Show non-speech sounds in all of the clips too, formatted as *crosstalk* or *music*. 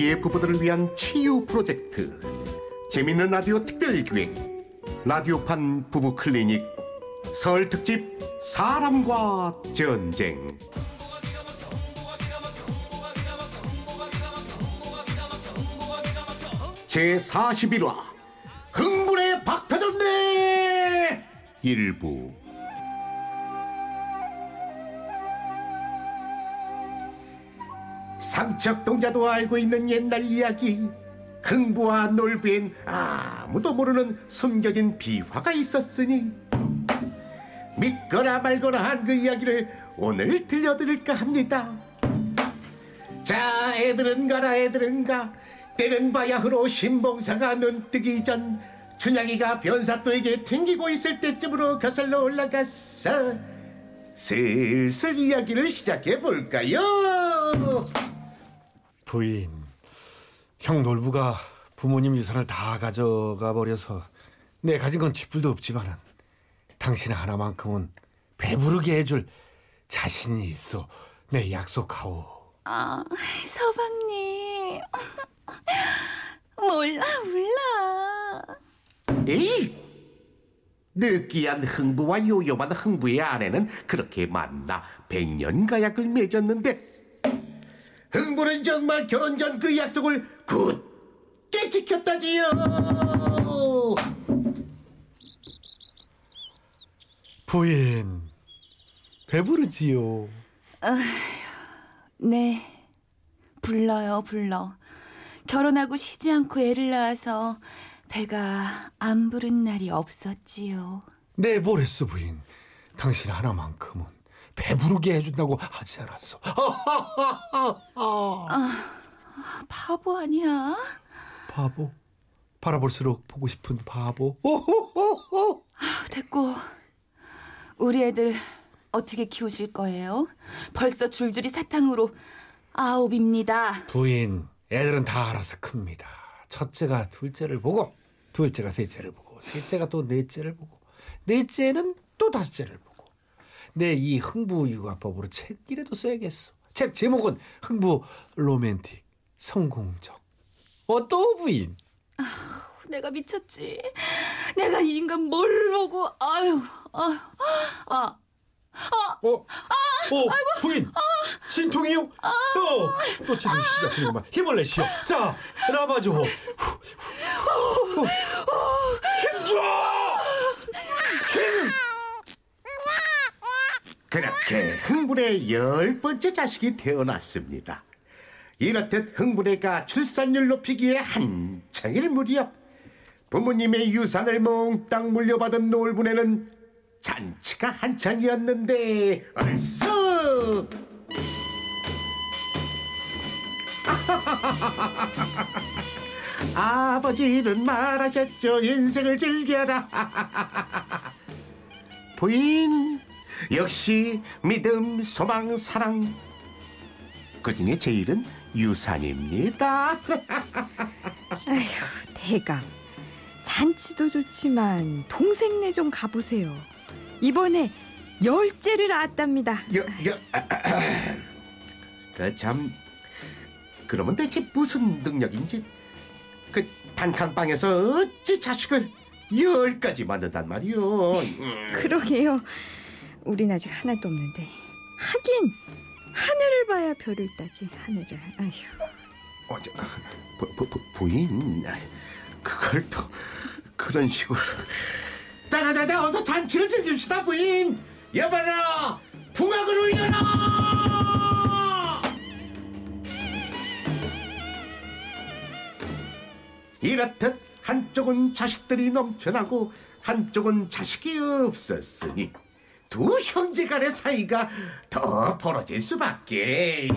위기의 부부들을 위한 치유 프로젝트. 재밌는 라디오 특별기획 라디오판 부부 클리닉 설 특집 사람과 전쟁. 제41화 흥분에 박터졌네 일부 삼척동자도 알고 있는 옛날 이야기. 흥부와 놀부엔 아무도 모르는 숨겨진 비화가 있었으니. 믿거나 말거나 한 그 이야기를 오늘 들려드릴까 합니다. 자 애들은 가라 애들은 가. 때는 바야흐로 신봉사가 눈뜨기 전 춘향이가 변사또에게 튕기고 있을 때쯤으로 거슬러 올라갔어 슬슬 이야기를 시작해 볼까요? 부인, 형 놀부가 부모님 유산을 다 가져가 버려서 내 가진 건 쥐뿔도 없지만은 당신 하나만큼은 배부르게 해줄 자신이 있어. 내 약속하오. 아, 서방님. *laughs* 몰라, 몰라. 에이! 느끼한 흥부와 요요한 흥부의 아내는 그렇게 만나 백년가약을 맺었는데 흥부는 정말 결혼 전 그 약속을 굳게 지켰다지요. 부인, 배부르지요. 네. 불러요, 불러. 결혼하고 쉬지 않고 애를 낳아서 배가 안 부른 날이 없었지요. 내 뭐랬어 부인. 당신 하나만큼은 배부르게 해준다고 하지 않았어. *laughs* 바보 아니야? 바보. 바라볼수록 보고 싶은 바보. 아, 됐고. 우리 애들 어떻게 키우실 거예요? 벌써 줄줄이 사탕으로 아홉입니다. 부인, 애들은 다 알아서 큽니다. 첫째가 둘째를 보고, 둘째가 셋째를 보고, 셋째가 또 넷째를 보고, 넷째는 또 다섯째를 보고. 내 이 흥부 육아법으로 책이라도 써야겠어. 책 제목은 흥부 로맨틱 성공적. 어떠 부인? 내가 미쳤지. 내가 이 인간 뭘 보고 아유, 아유, 아, 어, 어, 부인, 진통이요? 어, 또 제대로 시작하는구만. 힘을 내시오. 자, 후. 힘줘! 그렇게 흥분의 열 번째 자식이 태어났습니다. 이렇듯 흥분애가 출산율 높이기에 한창일 무렵 부모님의 유산을 몽땅 물려받은 놀분애는 잔치가 한창이었는데 얼쑤! *laughs* 아버지는 말하셨죠. 인생을 즐겨라. *laughs* 부인 역시 믿음 소망 사랑 그 중에 제일은 유산입니다 *laughs* 아휴, 대감. 잔치도 좋지만 동생네 좀 가보세요. 이번에 열째를 낳았답니다. *clears throat* 그참 그러면 대체 무슨 능력인지 그 단칸방에서 어찌 자식을 열까지 만든단 말이오 음. *laughs* 그러게요. 우린 아직 하나도 없는데. 하긴 하늘을 봐야 별을 따지. 하늘을. 아휴. 어, 저, 부, 부, 부, 부인 그걸 또 그런 식으로 자자자자 어서 잔치를 즐깁시다 부인 여봐라 풍악으로 일어나 이렇듯 한쪽은 자식들이 넘쳐나고 한쪽은 자식이 없었으니 두 형제 간의 사이가 더 벌어질 수밖에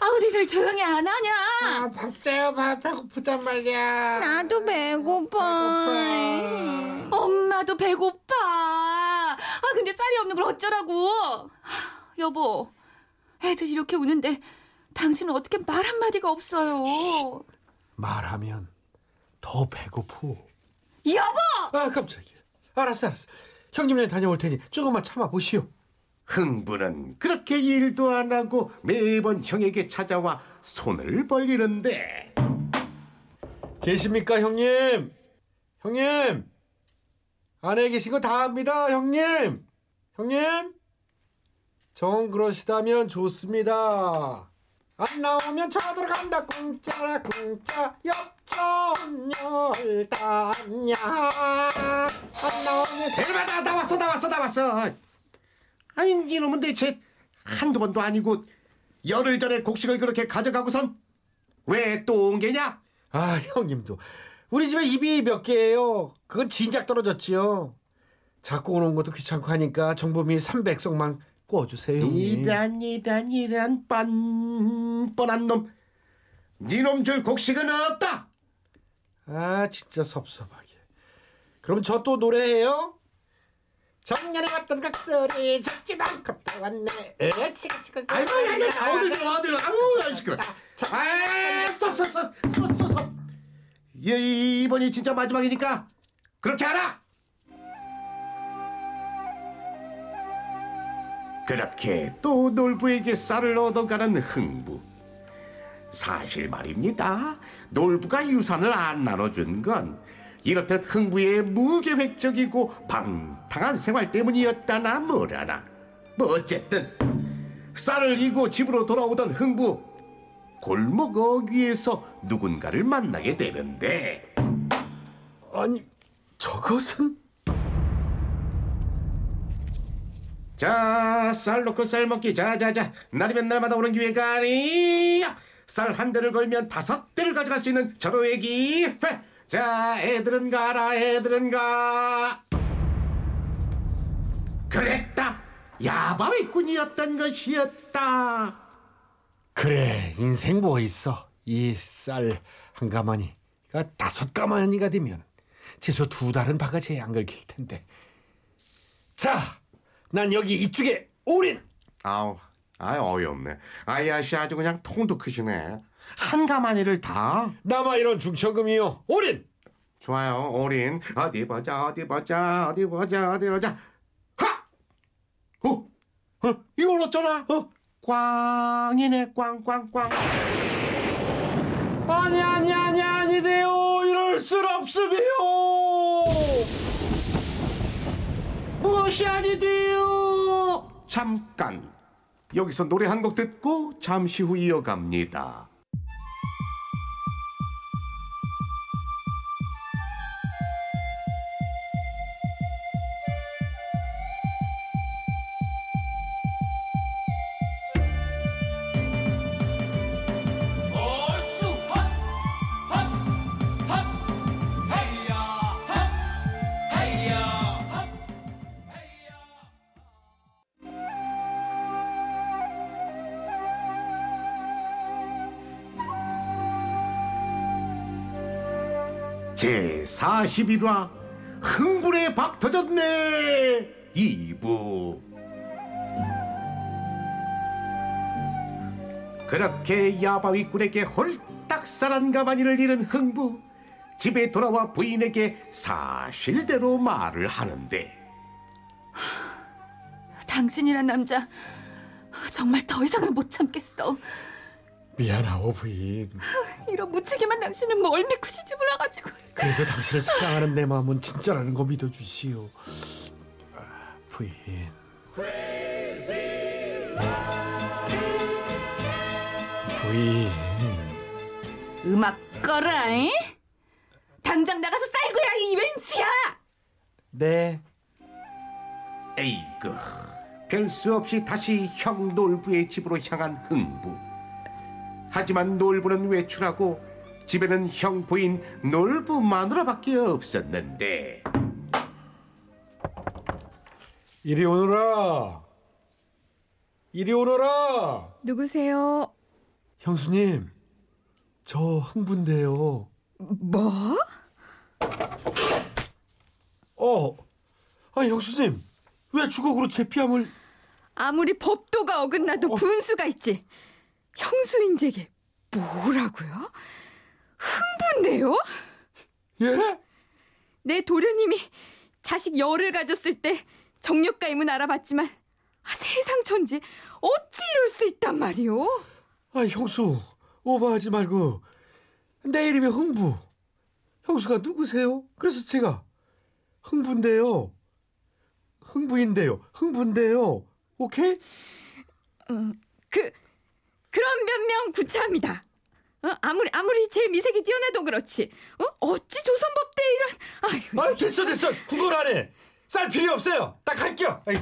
아우 니들 조용히 안 하냐? 아, 밥 줘요, 밥 배고프단 말이야. 나도 배고파. 배고파. 엄마도 배고파. 아 근데 쌀이 없는 걸 어쩌라고? 하, 여보, 애들 이렇게 우는데 당신은 어떻게 말 한마디가 없어요? 말하면 더 배고프. 여보! 아 깜짝이야. 알았어 알았어. 형님네 다녀올 테니 조금만 참아 보시오. 흥부는 그렇게 일도 안 하고 매번 형에게 찾아와 손을 벌리는데 계십니까 형님? 형님 안에 계신 거 다 압니다 형님 형님 정 그러시다면 좋습니다 안 나오면 쳐 들어간다. 공짜라 공짜. 엽전 열다냐. 안 나오면 대박 나왔어 나 왔어 나 왔어. 아니 이놈은 대체 한두 번도 아니고 열흘 전에 곡식을 그렇게 가져가고선 왜 또 온 게냐? 아 형님도. 우리 집에 입이 몇 개예요? 그건 진작 떨어졌지요. 자꾸 오는 것도 귀찮고 하니까 정범이 300석만 구워주세요 형님. 이란 이란 이란 뻔 뻔한 놈. 니놈 줄 곡식은 없다! 아 진짜 섭섭하게. 그럼 저 또 노래해요? 작년에 왔던 각설이 적지도 않고 또 왔네. 아이고 아이고 어딜 들어 어딜 들어 아우 시끄러. 아 스톱 스톱 스톱 스톱 스톱. 예, 이번이 진짜 마지막이니까 그렇게 하라 그렇게 또 놀부에게 쌀을 얻어가는 흥부. 사실 말입니다. 놀부가 유산을 안 나눠준 건 이렇듯 흥부의 무계획적이고 방탕한 생활 때문이었다나 뭐라나. 뭐 어쨌든 쌀을 이고 집으로 돌아오던 흥부 골목 어귀에서 누군가를 만나게 되는데. 아니 저것은 자쌀 넣고 쌀 먹기. 자 자 자. 날이면 날마다 오는 기회가 아니야. 쌀 한 대를 걸면 다섯 대를 가져갈 수 있는 절호의 기회. 자 애들은 가라 애들은 가. 그랬다. 야바위꾼이었던 것이었다. 그래 인생 뭐 있어? 이 쌀 한 가마니가 다섯 가마니가 되면 최소 두 달은 바가지에 안 걸릴 텐데. 자 난 여기 이쪽에 올인! 아우 아유 어이없네. 아이아씨 아주 그냥 통도 크시네. 한 가마니를 다? 남아 이런 중천금이요. 올인! 좋아요. 올인. 어디 보자 어디 보자 어디 보자 어디 보자. 하! 어? 어? 이걸 어쩌나? 어? 꽝이네 꽝 꽝 꽝. 아니 아니 아니 아니돼요. 이럴 순 없으며 무엇이 아니디요 잠깐. 여기서 노래 한 곡 듣고 잠시 후 이어갑니다 제 41화 흥분에 박 터졌네. 2부. 그렇게 야바위꾼에게 홀딱 쌀한 가마니를 잃은 흥부 집에 돌아와 부인에게 사실대로 말을 하는데. 당신이란 남자 정말 더 이상은 못 참겠어. 미안하오 부인 *laughs* 이런 무책임한 당신은 뭘 믿고 시집을 와가지고. 그래도 당신을 사랑하는 내 마음은 진짜라는 거 믿어주시오 아, 부인 부인 음악 꺼라, 잉? 당장 나가서 쌀고야 이 왼수야! 네 에이그 별수 없이 다시 형 놀부의 집으로 향한 흥부 하지만 놀부는 외출하고 집에는 형 부인 놀부 마누라밖에 없었는데 이리 오너라 이리 오너라 누구세요? 형수님 저 흥분데요 뭐? 어 아 형수님 왜 주걱으로 제 피함을 아무리 법도가 어긋나도 분수가 있지. 형수인제게 뭐라고요? 흥분돼요? 예? 내 도련님이 자식 열을 가졌을 때 정력가 임은 알아봤지만 아, 세상 천지 어찌 이럴 수 있단 말이오? 아 형수 오버하지 말고 내 이름이 흥부. 형수가 누구세요? 그래서 제가 흥부인데요. 흥부인데요. 흥부인데요. 오케이? 그 그런 변명 구차합니다. 어? 아무리 아무리 제 미색이 뛰어나도 그렇지. 어? 어찌 조선법대 이런 아유. 아 됐어 됐어 구걸 안 해. 쌀 필요 없어요. 딱 할게요. 아이,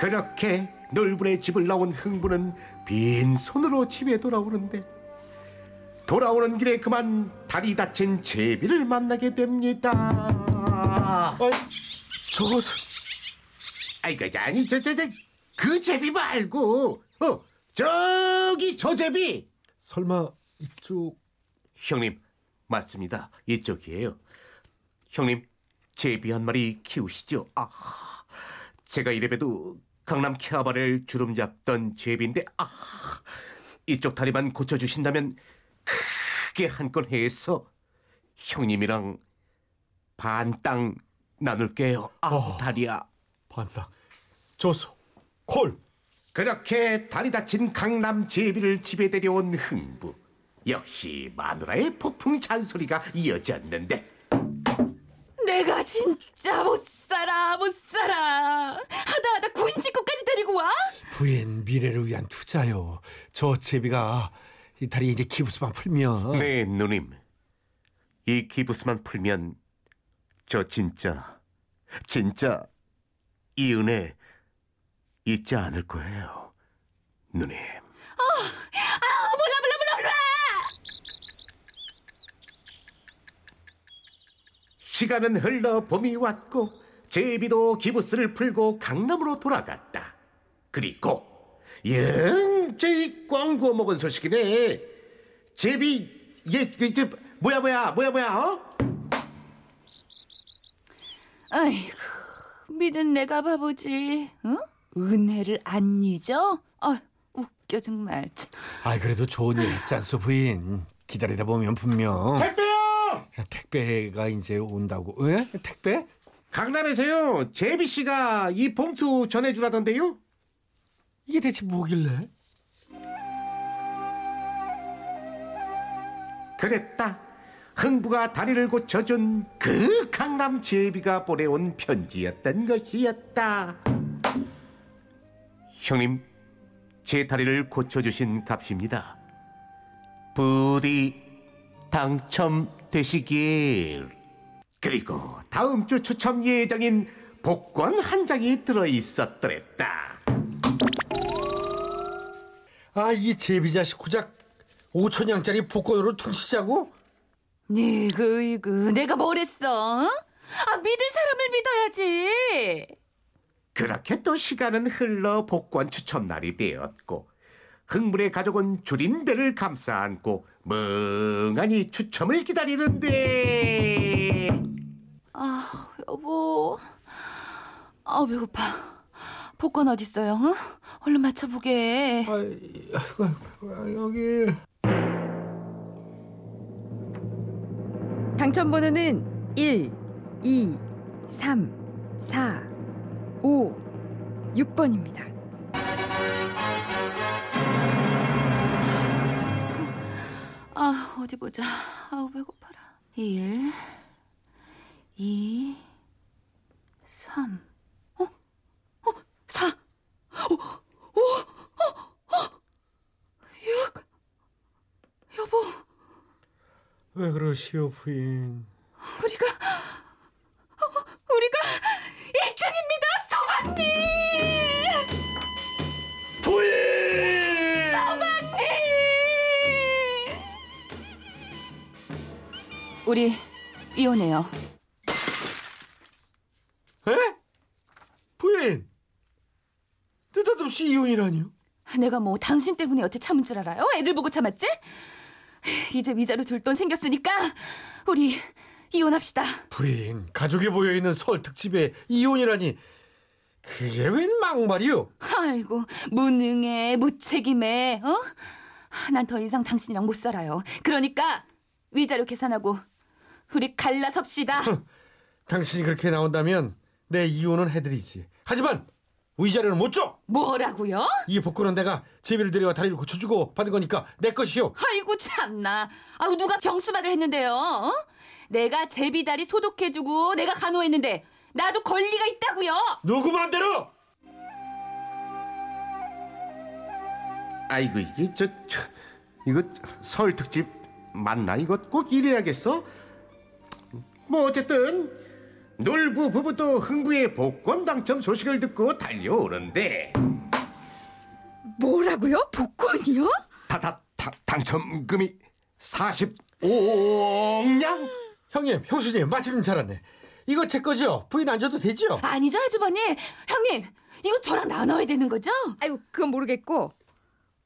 그렇게 놀부의 집을 나온 흥부는 빈 손으로 집에 돌아오는데 돌아오는 길에 그만 다리 다친 제비를 만나게 됩니다. 아이 저것은 아이고 아니 저저저 그 제비 말고 어 저기 저 제비. 설마 이쪽. 형님 맞습니다. 이쪽이에요. 형님 제비 한 마리 키우시죠. 아 제가 이래봬도 강남 캐아바를 주름 잡던 제비인데 아 이쪽 다리만 고쳐주신다면 크게 한 건 해서 형님이랑 반 땅 나눌게요. 아 어. 다리야. 반딱 좋소 콜. 그렇게 다리 다친 강남 제비를 집에 데려온 흥부. 역시 마누라의 폭풍 잔소리가 이어졌는데 내가 진짜 못 살아 못 살아 하다 하다 구인 식구까지 데리고 와? 부인 미래를 위한 투자요. 저 제비가 이 다리 이제 기부스만 풀면 네 누님 이 기부스만 풀면 저 진짜 진짜 이 은혜 잊지 않을 거예요 누님 아 몰라 몰라 몰라 몰라 시간은 흘러 봄이 왔고 제비도 기부스를 풀고 강남으로 돌아갔다. 그리고 영저히 꽝구워 먹은 소식이네. 제비 얘그저 뭐야 뭐야 뭐야 뭐야 어? 아이고 믿은 내가 바보지 응? 은혜를 안 잊어? 아 웃겨 정말 참. 아 그래도 좋은 일 않소 부인. 기다리다 보면 분명 택배요. 택배가 이제 온다고. 왜? 택배? 강남에서요 제비 씨가 이 봉투 전해주라던데요. 이게 대체 뭐길래? 그랬다. 흥부가 다리를 고쳐준 그 강남 제비가 보내온 편지였던 것이었다. 형님, 제 다리를 고쳐주신 값입니다. 부디 당첨되시길. 그리고 다음 주 추첨 예정인 복권 한 장이 들어 있었더랬다. 아 이 제비 자식 고작 5천 양짜리 복권으로 퉁치자고? 니그 이그 내가 뭘 했어? 응? 아 믿을 사람을 믿어야지 그렇게 또 시간은 흘러 복권 추첨 날이 되었고 흥분의 가족은 줄인 배를 감싸 안고 멍하니 추첨을 기다리는데. 아 여보. 아 배고파. 복권 어딨어요? 응? 얼른 맞춰보게. 아이, 아이고, 아이고, 여기. 당첨번호는 1, 2, 3, 4, 5, 6번입니다. 아 어디 보자 아우 배고파라 1 2 3 어? 어? 4 오! 오! 어? 어? 6 여보 왜 그러시오 부인? 우리가 어, 우리가 1등입니다 소방님 부인! 소방님 우리 이혼해요 에? 부인! 느닷없이 이혼이라니요? 내가 뭐 당신 때문에 여태 참은 줄 알아요? 애들 보고 참았지? 이제 위자료 줄 돈 생겼으니까 우리 이혼합시다. 부인, 가족이 모여있는 설 특집에 이혼이라니 그게 웬 막말이요? 아이고 무능해 무책임해 어? 난 더 이상 당신이랑 못 살아요. 그러니까 위자료 계산하고 우리 갈라 섭시다. 당신이 그렇게 나온다면 내 이혼은 해드리지. 하지만 위자료는 못 줘. 뭐라고요? 이 복권은 내가 제비를 데려와 다리를 고쳐주고 받은 거니까 내 것이요. 아이고 참나. 아우 누가 병수말을 했는데요? 어? 내가 제비다리 소독해주고 내가 간호했는데 나도 권리가 있다고요. 누구 마음대로. 아이고 이게 저, 저 이거 설 특집 맞나 이거 꼭 이래야겠어? 뭐 어쨌든 놀부 부부도 흥부의 복권 당첨 소식을 듣고 달려오는데 뭐라고요? 복권이요? 다다 당첨금이 45냥 형님, 형수님 마침 잘 왔네. 이거 제 거죠? 부인 안 줘도 되죠? 아니죠 아주버님. 형님 이거 저랑 나눠야 되는 거죠? 아이고 그건 모르겠고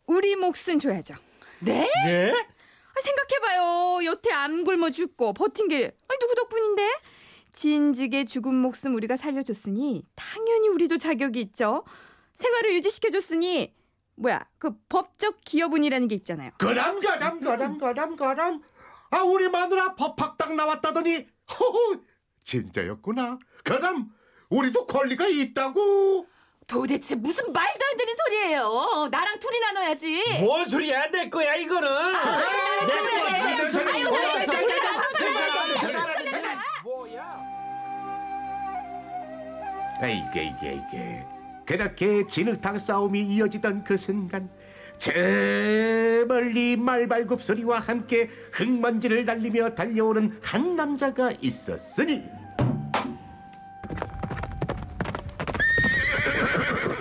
우리 몫은 줘야죠. 네? 네? 아, 생각해봐요. 여태 암 굶어 죽고 버틴 게 아니, 누구 덕분인데? 진즉의 죽은 목숨 우리가 살려줬으니 당연히 우리도 자격이 있죠. 생활을 유지시켜줬으니 뭐야 그 법적 기여분이라는 게 있잖아요. 그람 그람 그람 그람 그람 아 우리 마누라 법학당 나왔다더니 허허 진짜였구나 그럼 우리도 권리가 있다고 도대체 무슨 말도 안 되는 소리예요. 나랑 둘이 나눠야지. 뭔 소리야? 내 거야 이거는. 내 거지. 내 소리. 아유. 뭐야? 이게 이게 이게 그렇게 진흙탕 싸움이 이어지던 그 순간 저 멀리 말발굽 소리와 함께 흙먼지를 날리며 달려오는 한 남자가 있었으니.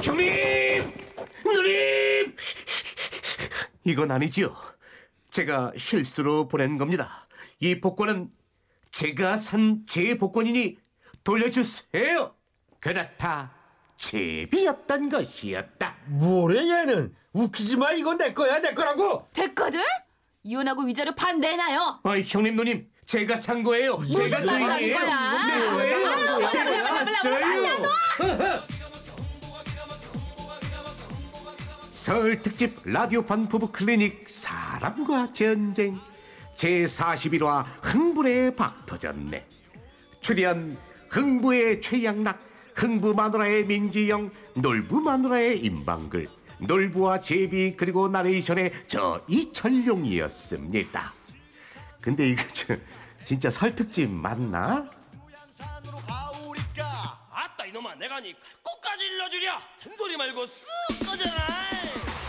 형님! 누님! 이건 아니지요. 제가 실수로 보낸 겁니다. 이 복권은 제가 산 제 복권이니 돌려주세요. 그렇다. 제비였던 것이었다. 뭐래 얘는? 웃기지 마. 이건 내 거야. 내 거라고. 됐거든? 이혼하고 위자료 반 내놔요. 아이 형님 누님 제가 산 거예요. 제가 말을 하는 주인이에요. 거야? 내 거예요. 아, 제가 샀어요. 설 특집 라디오판 부부 클리닉 사람과 전쟁 제 41화 흥분에 박터졌네 출연 흥부의 최양락 흥부 마누라의 민지영 놀부 마누라의 임방글 놀부와 제비 그리고 나레이션의 저 이철용이었습니다. 근데 이거 저, 진짜 설 특집 맞나? 아따 이놈아 내가 니 끝까지 일러주랴! 잔소리 말고 쓱 꺼져라